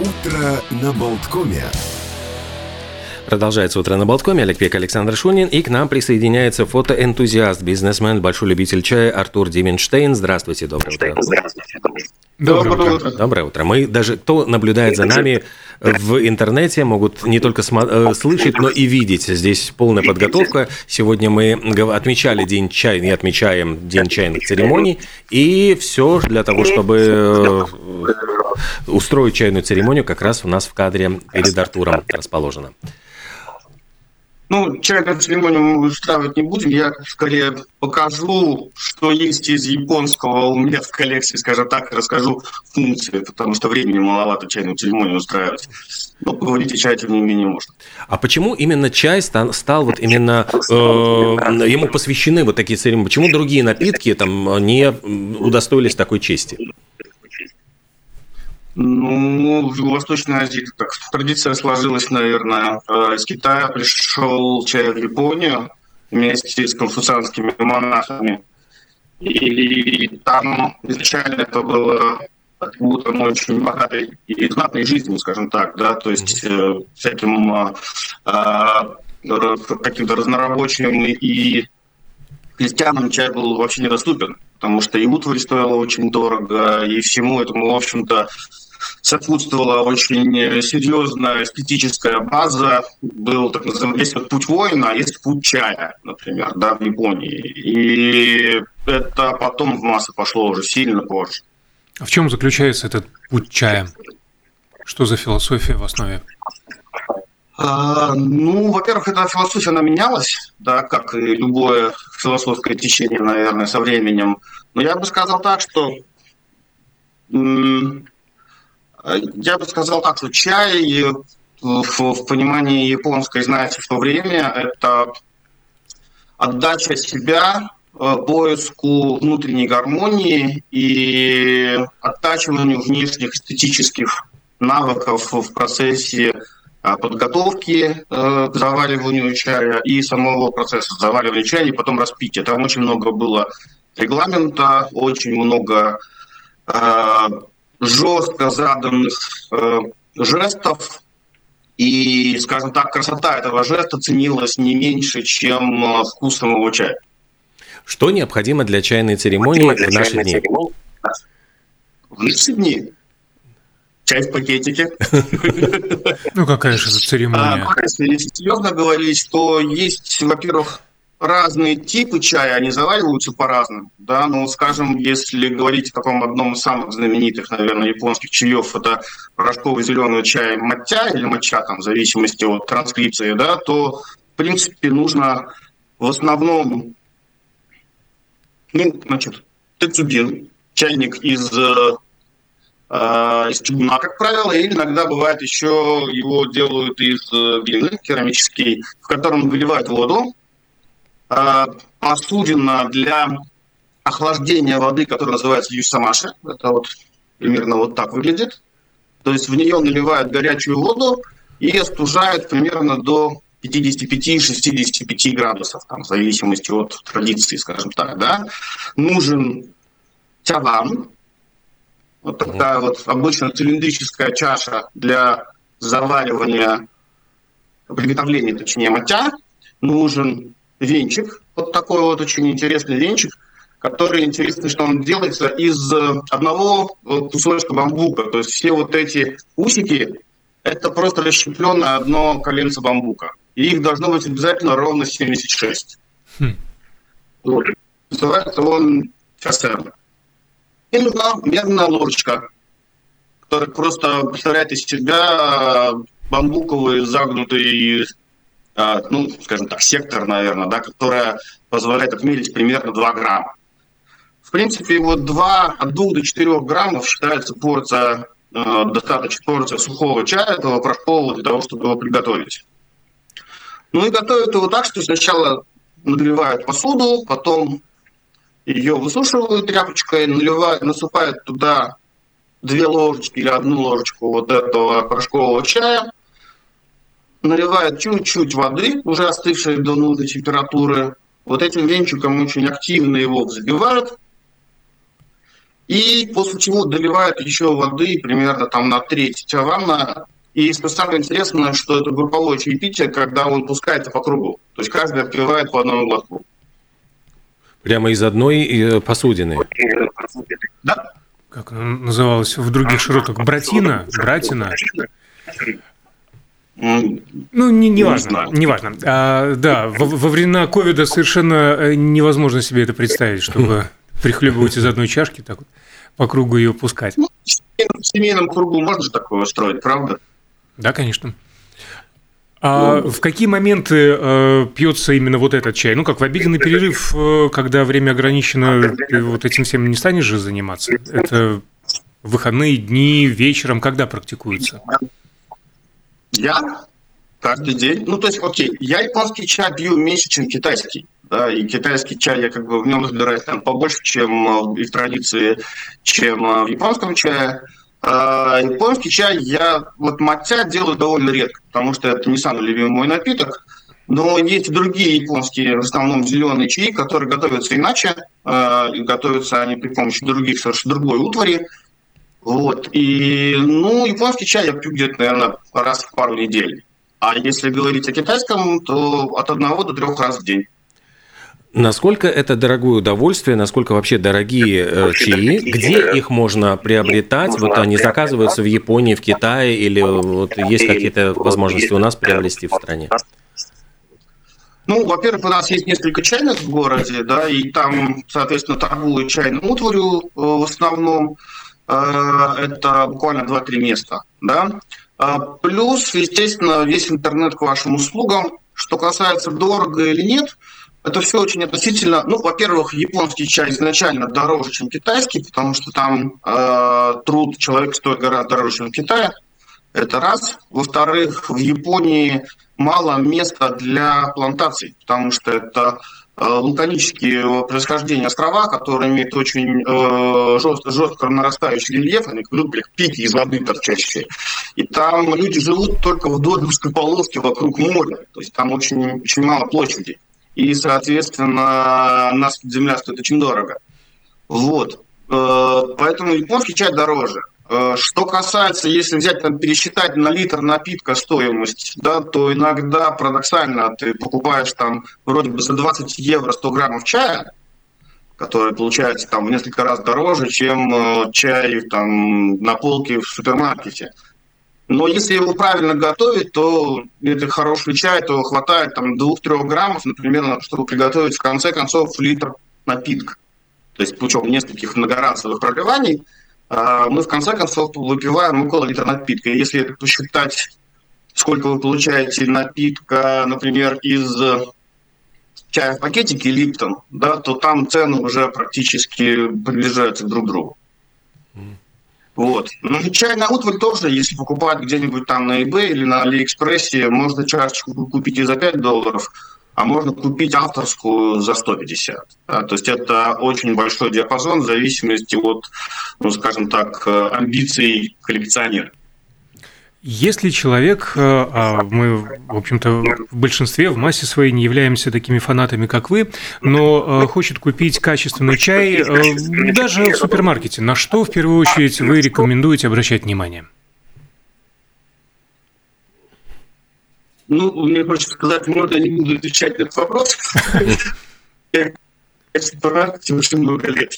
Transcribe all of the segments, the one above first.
Утро на Болткоме. Продолжается утро на Болткоме. Олег Пек, Александр Шунин. И к нам присоединяется фотоэнтузиаст, бизнесмен, большой любитель чая Артур Дименштейн. Здравствуйте, доброе утро. Здравствуйте. Доброе утро. Доброе утро. Мы даже, кто наблюдает за нами в интернете, могут не только э, слышать, но и видеть. Здесь полная подготовка. Сегодня мы отмечали День чая, не отмечаем День чайных церемоний. И все для того, чтобы э, устроить чайную церемонию, как раз у нас в кадре перед Артуром расположено. Ну, чайную церемонию мы устраивать не будем. Я скорее покажу, что есть из японского у меня в коллекции, скажем так, расскажу функции, потому что времени маловато чайную церемонию устраивать. Но поговорить о чае, тем не менее, можно. А почему именно чай стал, стал вот именно, э, ему посвящены вот такие церемонии? Почему другие напитки там не удостоились такой чести? Ну, в Восточной Азии так традиция сложилась, наверное. Э, из Китая пришел чай в Японию вместе с конфуцианскими монахами. И там изначально это было атрибутом очень богатой и знатной жизни, скажем так, да, то есть э, всяким э, э, каким-то разнорабочим и крестьянам чай был вообще недоступен, потому что и утварь стоила очень дорого, и всему этому, в общем-то, сопутствовала очень серьезная эстетическая база. Был так называемый, есть вот путь воина, а есть путь чая, например, да, в Японии. И это потом в массы пошло уже сильно позже. А в чем заключается этот путь чая? Что за философия в основе? А, ну, во-первых, эта философия, она менялась, да, как и любое философское течение, наверное, со временем. Но я бы сказал так, что я бы сказал так, что чай в, в понимании японской, знаете, в то время это отдача себя э, поиску внутренней гармонии и оттачиванию внешних эстетических навыков в процессе э, подготовки к завариванию чая и самого процесса заваривания чая и потом распития. Там очень много было регламента, очень много жестко заданных э, жестов, и, скажем так, красота этого жеста ценилась не меньше, чем э, вкус самого чая. Что необходимо для чайной церемонии для в наши дни? Церемонии? В наши дни чай в пакетике. Ну, какая же церемония? А, если серьезно говорить, то есть, во-первых, разные типы чая, они завариваются по-разному. Да? Но, скажем, если говорить о таком одном из самых знаменитых, наверное, японских чаев, это порошковый зеленый чай матча или матча, там, в зависимости от транскрипции, да, то, в принципе, нужно в основном, ну, значит, тецубин, чайник из э, э, из чугуна, как правило, или иногда бывает еще его делают из э, глины керамический, в котором выливают воду, Э, посудина для охлаждения воды, которая называется юсамаши. Это вот примерно вот так выглядит. То есть в нее наливают горячую воду и остужают примерно до 55-65 градусов, там, в зависимости от традиции, скажем так. Да? Нужен тяван, вот такая вот обычно цилиндрическая чаша для заваривания, приготовления, точнее, матя. Нужен венчик, вот такой вот очень интересный венчик, который интересно, что он делается из э, одного кусочка бамбука. То есть все вот эти усики – это просто расщепленное одно коленце бамбука. И их должно быть обязательно ровно 76. Хм. Вот. Называется он фасер. И нужна медная ложечка, которая просто представляет из себя бамбуковый загнутый ну, скажем так, сектор, наверное, да, которая позволяет отмерить примерно 2 грамма. В принципе, вот 2, от 2 до 4 граммов считается порция, э, достаточно порция сухого чая, этого порошкового, для того, чтобы его приготовить. Ну и готовят его так, что сначала наливают посуду, потом ее высушивают тряпочкой, наливают, насыпают туда две ложечки или одну ложечку вот этого порошкового чая, наливают чуть-чуть воды, уже остывшей до нужной температуры. Вот этим венчиком очень активно его взбивают. и после чего доливают еще воды примерно там на треть чаванна. И самое интересное, что это групповое чаепитие, когда он пускается по кругу. То есть каждый отпивает по одному глотку. Прямо из одной э, посудины? Да. Как она называлась в других широтах? Братина? Братина? Ну, не, не важно, не важно. А, да, во, во времена ковида совершенно э, невозможно себе это представить, чтобы прихлебывать из одной чашки, так вот по кругу ее пускать. Ну, в семейном кругу можно же такое устроить, правда? Да, конечно. А ну, в какие моменты э, пьется именно вот этот чай? Ну, как в обеденный перерыв, э, когда время ограничено, ты вот этим всем не станешь же заниматься? Это выходные дни, вечером, когда практикуется? Я каждый день. Ну, то есть, окей, я японский чай пью меньше, чем китайский. Да, и китайский чай, я как бы в нем разбираюсь там побольше, чем и в традиции, чем э, в японском чае. А японский чай я вот матча делаю довольно редко, потому что это не самый любимый мой напиток. Но есть другие японские, в основном зеленые чаи, которые готовятся иначе. Э, готовятся они при помощи других, совершенно другой утвари. Вот. И, ну, японский чай я пью где-то, наверное, раз в пару недель. А если говорить о китайском, то от одного до трех раз в день. Насколько это дорогое удовольствие, насколько вообще дорогие э, чаи, где их можно приобретать? Вот они заказываются в Японии, в Китае, или вот есть какие-то возможности у нас приобрести в стране? Ну, во-первых, у нас есть несколько чайных в городе, да, и там, соответственно, торгуют чайную утварью э, в основном. Э, это буквально 2-3 места, да. А, плюс, естественно, весь интернет к вашим услугам. Что касается дорого или нет, это все очень относительно. Ну, во-первых, японский чай изначально дороже, чем китайский, потому что там э, труд человека стоит гораздо дороже, чем в Китае. Это раз. Во-вторых, в Японии мало места для плантаций, потому что это Э, вулканические происхождения острова, которые имеют очень э, жестко, жестко нарастающий рельеф, они как пики из воды торчащие. И там люди живут только в Додовской полоске вокруг моря, то есть там очень, очень мало площади. И, соответственно, нас земля стоит очень дорого. Вот. Э, поэтому японский чай дороже. Э, что касается, если взять, там, пересчитать на литр напитка стоимость, да, то иногда парадоксально ты покупаешь там вроде бы за 20 евро 100 граммов чая, который получается там в несколько раз дороже, чем э, чай там на полке в супермаркете. Но если его правильно готовить, то это хороший чай, то хватает там 2-3 граммов, например, чтобы приготовить в конце концов литр напитка. То есть путем нескольких многоразовых проливаний – мы в конце концов выпиваем около литра напитка. Если это посчитать, сколько вы получаете напитка, например, из чая в пакетике Липтон, да, то там цены уже практически приближаются друг к другу. Вот. Ну, чай на утварь тоже, если покупать где-нибудь там на eBay или на Алиэкспрессе, можно чашечку купить и за 5 долларов, а можно купить авторскую за 150. Да, то есть это очень большой диапазон в зависимости от, ну, скажем так, э, амбиций коллекционера. Если человек, э, а мы, в общем-то, в большинстве, в массе своей не являемся такими фанатами, как вы, но э, хочет купить качественный чай даже в супермаркете, на что в первую очередь вы рекомендуете обращать внимание? Ну, мне хочется сказать, можно я не буду отвечать на этот вопрос. Я очень много лет.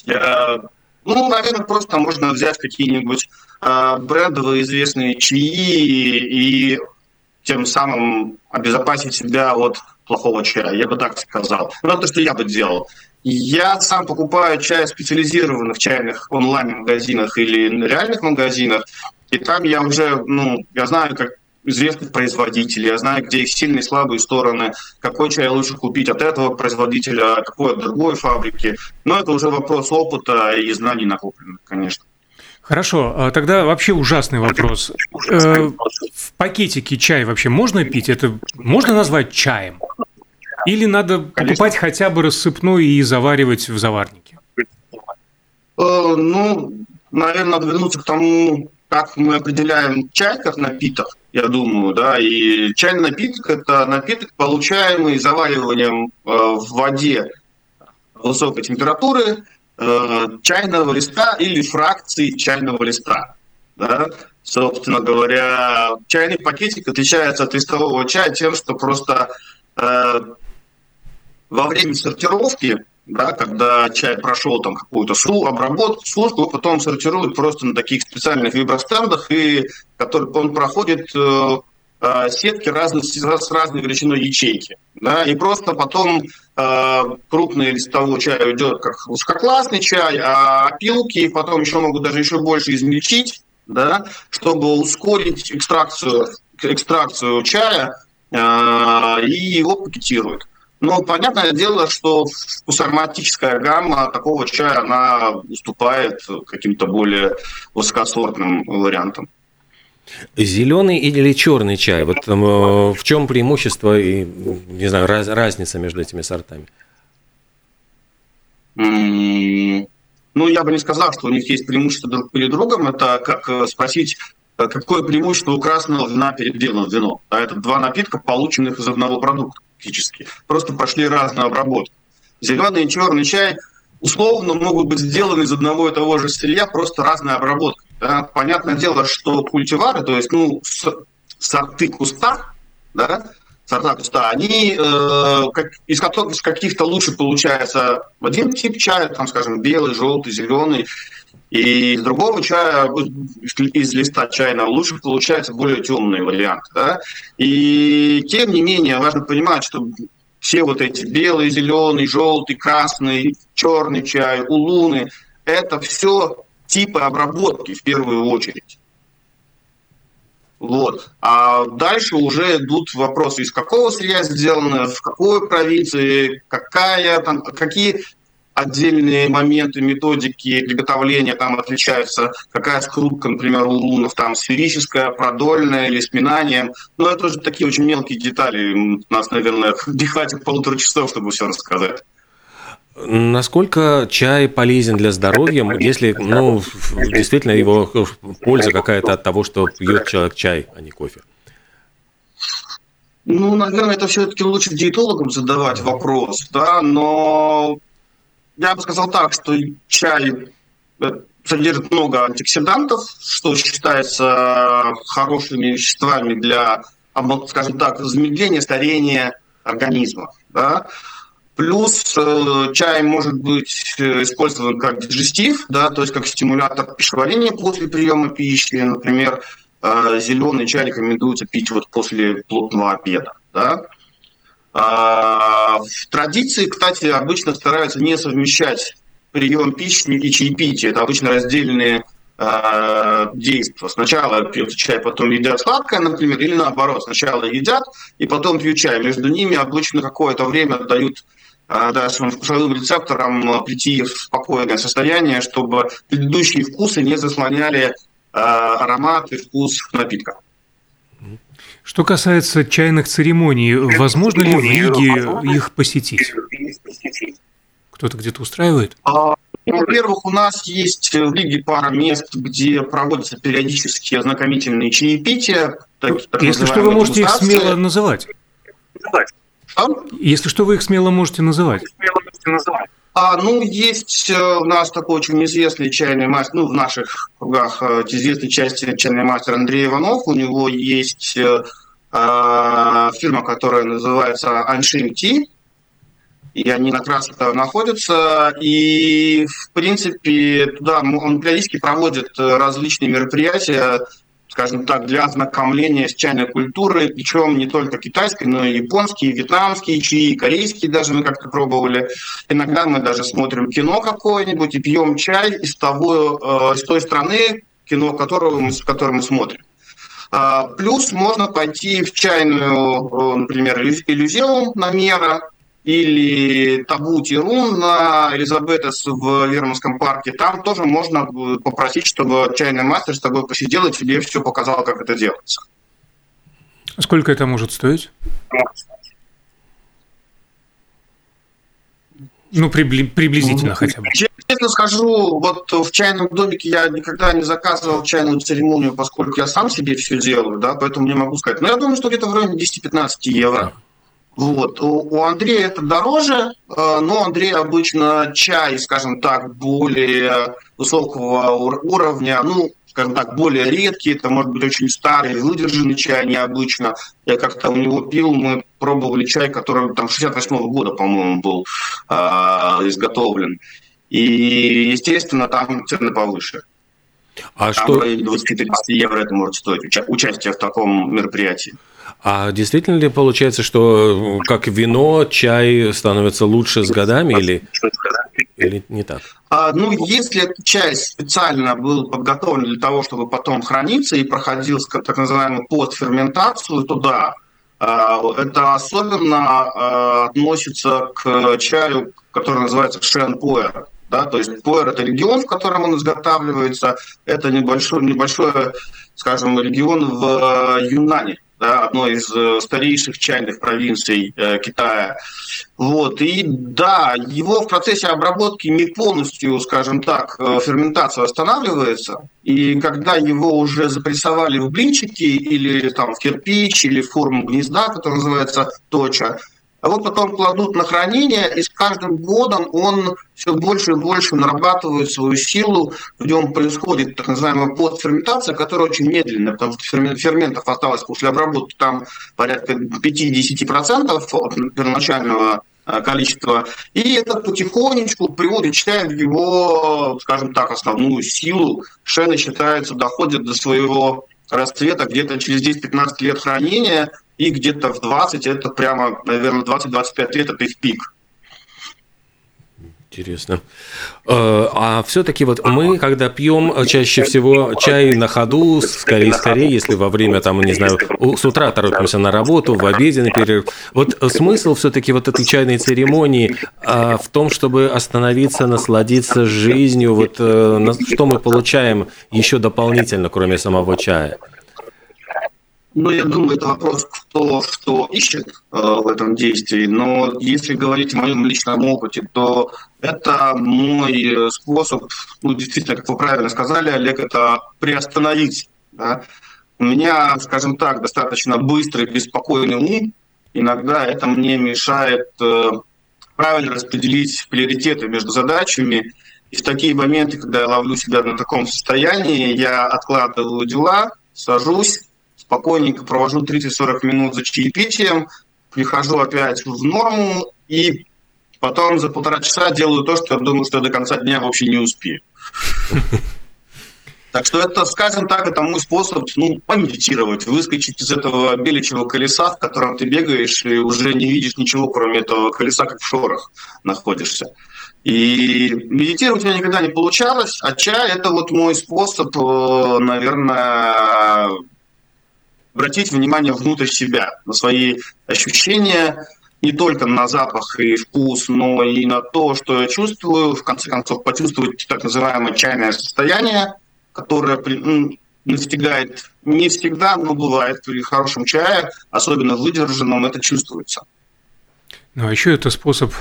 Ну, наверное, просто можно взять какие-нибудь а, брендовые известные чаи и тем самым обезопасить себя от плохого чая. Я бы так сказал. Ну, то, что я бы делал. Я сам покупаю чай в специализированных чайных онлайн-магазинах или реальных магазинах, и там я уже, ну, я знаю, как известных производителей, я знаю, где их сильные и слабые стороны, какой чай лучше купить от этого производителя, а какой от другой фабрики. Но это уже вопрос опыта и знаний накопленных, конечно. Хорошо, а тогда вообще ужасный вопрос. Э, в пакетике чай вообще можно пить? Это можно назвать чаем? Или надо покупать хотя бы рассыпной и заваривать в заварнике? Э, ну, наверное, надо вернуться к тому, как мы определяем чай как напиток, я думаю, да, и чайный напиток – это напиток, получаемый завариванием э, в воде высокой температуры э, чайного листа или фракции чайного листа. Да? Собственно говоря, чайный пакетик отличается от листового чая тем, что просто э, во время сортировки, да, когда чай прошел там какую-то обработку, службу, потом сортируют просто на таких специальных вибростендах, и который он проходит э, э, сетки разных, с разной величиной ячейки. Да, и просто потом э, крупный листовой чай уйдет как узкоклассный чай, а опилки потом еще могут даже еще больше измельчить, да, чтобы ускорить экстракцию, экстракцию чая, э, и его пакетируют. Но понятное дело, что вкусоароматическая гамма такого чая, она уступает каким-то более высокосортным вариантам. Зеленый или черный чай? Вот э, в чем преимущество и, не знаю, раз, разница между этими сортами? Ну, я бы не сказал, что у них есть преимущество друг перед другом. Это как э, спросить, э, какое преимущество у красного вина перед белым вином. А это два напитка, полученных из одного продукта фактически. Просто пошли разные обработки. Зеленый и черный чай условно могут быть сделаны из одного и того же сырья, просто разная обработка. Да? Понятное дело, что культивары, то есть ну, сорты куста, да, сорта куста, они э, как, из, из каких-то лучше получается один тип чая, там, скажем, белый, желтый, зеленый, и из другого чая, из листа чайного, лучше получается более темный вариант. Да? И тем не менее, важно понимать, что все вот эти белый, зеленый, желтый, красный, черный чай, улуны, это все типы обработки в первую очередь. Вот. А дальше уже идут вопросы, из какого сырья сделано, в какой провинции, какая, там, какие отдельные моменты методики приготовления там отличаются. Какая скрутка, например, у рунов, там сферическая, продольная или с минанием. Но это уже такие очень мелкие детали. У нас, наверное, не хватит полутора часов, чтобы все рассказать. Насколько чай полезен для здоровья, если ну, действительно его польза какая-то от того, что пьет человек чай, а не кофе? Ну, наверное, это все-таки лучше диетологам задавать вопрос, да, но я бы сказал так, что чай э, содержит много антиоксидантов, что считается хорошими веществами для, скажем так, замедления старения организма. Да? Плюс э, чай может быть э, использован как диджестив, да, то есть как стимулятор пищеварения после приема пищи. Например, э, зеленый чай рекомендуется пить вот после плотного обеда. Да? А, в традиции, кстати, обычно стараются не совмещать прием пищи и чаепитие. Это обычно раздельные э, действия. Сначала пьют чай, потом едят сладкое, например, или наоборот. Сначала едят и потом пьют чай. Между ними обычно какое-то время дают э, да, своим рецепторам прийти в спокойное состояние, чтобы предыдущие вкусы не заслоняли аромат и вкус напитка. Что касается чайных церемоний, возможно ли в Риге их посетить? Кто-то где-то устраивает? А, во-первых, у нас есть в Риге пара мест, где проводятся периодически ознакомительные чаепития. Так, так Если что, вы можете их смело называть. Что? Если что, вы их смело можете называть. А, ну, есть э, у нас такой очень известный чайный мастер, ну, в наших кругах э, известный части чайный мастер Андрей Иванов. У него есть э, фирма, которая называется Аншин Ти, и они на трассе находятся. И, в принципе, туда он периодически проводит различные мероприятия, скажем так, для ознакомления с чайной культурой, причем не только китайской, но и японские, вьетнамские чаи, корейские даже мы как-то пробовали. Иногда мы даже смотрим кино какое-нибудь и пьем чай из, того, э, из той страны, кино которого мы, которое мы смотрим. А, плюс можно пойти в чайную, э, например, иллюзиум на Мера, или Табу Тирун на Элизабетес в Верманском парке, там тоже можно попросить, чтобы чайный мастер с тобой посидел и тебе все показал, как это делается. Сколько это может стоить? Ну, приблизительно хотя бы. Честно скажу, вот в чайном домике я никогда не заказывал чайную церемонию, поскольку я сам себе все делаю, да, поэтому не могу сказать. Но я думаю, что где-то в районе 10-15 евро. Вот. У, Андрея это дороже, э, но Андрей обычно чай, скажем так, более высокого уровня, ну, скажем так, более редкий, это может быть очень старый, выдержанный чай необычно. Я как-то у него пил, мы пробовали чай, который там 68 -го года, по-моему, был э, изготовлен. И, естественно, там цены повыше. А там что... 20-30 евро это может стоить участие в таком мероприятии. А действительно ли получается, что как вино, чай становится лучше с годами или, или не так? А, ну, если чай специально был подготовлен для того, чтобы потом храниться и проходил так называемую постферментацию, то да, а, это особенно а, относится к чаю, который называется шенпуэр. Да, то есть пуэр – это регион, в котором он изготавливается, это небольшой, небольшой скажем, регион в Юнане да, одной из э, старейших чайных провинций э, Китая. Вот. И да, его в процессе обработки не полностью, скажем так, э, ферментация останавливается. И когда его уже запрессовали в блинчики или там в кирпич, или в форму гнезда, который называется точа, а вот потом кладут на хранение, и с каждым годом он все больше и больше нарабатывает свою силу, в нем происходит так называемая подферментация, которая очень медленная, потому что ферментов осталось после обработки там порядка 5-10% от первоначального э, количества. И это потихонечку приводит в его, скажем так, основную силу. Шены считается, доходит до своего расцвета где-то через 10-15 лет хранения, и где-то в 20, это прямо, наверное, 20-25 лет, это их пик. Интересно. Э, а все-таки вот мы, когда пьем чаще всего чай на ходу, скорее, скорее, если во время, там, не знаю, с утра торопимся на работу, в обеденный перерыв. Вот смысл все-таки вот этой чайной церемонии в том, чтобы остановиться, насладиться жизнью, вот э, что мы получаем еще дополнительно, кроме самого чая? Ну, я думаю, это вопрос, кто что ищет э, в этом действии. Но если говорить о моем личном опыте, то это мой способ, ну, действительно, как вы правильно сказали, Олег, это приостановить. Да? У меня, скажем так, достаточно быстрый, беспокойный ум. Иногда это мне мешает э, правильно распределить приоритеты между задачами. И в такие моменты, когда я ловлю себя на таком состоянии, я откладываю дела, сажусь, спокойненько провожу 30-40 минут за чаепитием, прихожу опять в норму и потом за полтора часа делаю то, что я думаю, что я до конца дня вообще не успею. Так что это, скажем так, это мой способ ну, помедитировать, выскочить из этого беличьего колеса, в котором ты бегаешь и уже не видишь ничего, кроме этого колеса, как в шорах находишься. И медитировать у меня никогда не получалось, а чай – это вот мой способ, э, наверное, обратить внимание внутрь себя, на свои ощущения, не только на запах и вкус, но и на то, что я чувствую, в конце концов, почувствовать так называемое чайное состояние, которое настигает не всегда, но бывает при хорошем чае, особенно выдержанном, это чувствуется. Ну, а еще это способ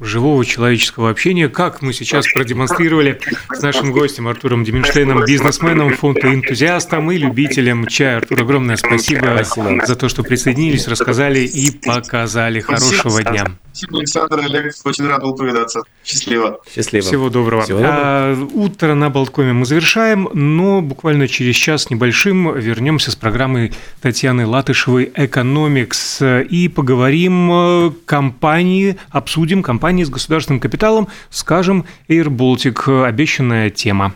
живого человеческого общения, как мы сейчас продемонстрировали с нашим гостем Артуром Деменштейном, бизнесменом, фотоэнтузиастом и любителем чая. Артур, огромное спасибо, спасибо за то, что присоединились, рассказали и показали. Хорошего дня. Спасибо, Александр, Олег, очень рад был повидаться. Счастливо. Счастливо. Всего доброго. Всего доброго. А, утро на Болткоме мы завершаем, но буквально через час небольшим вернемся с программой Татьяны Латышевой «Экономикс» и поговорим э, компании, обсудим компании с государственным капиталом, скажем, Air Baltic, обещанная тема.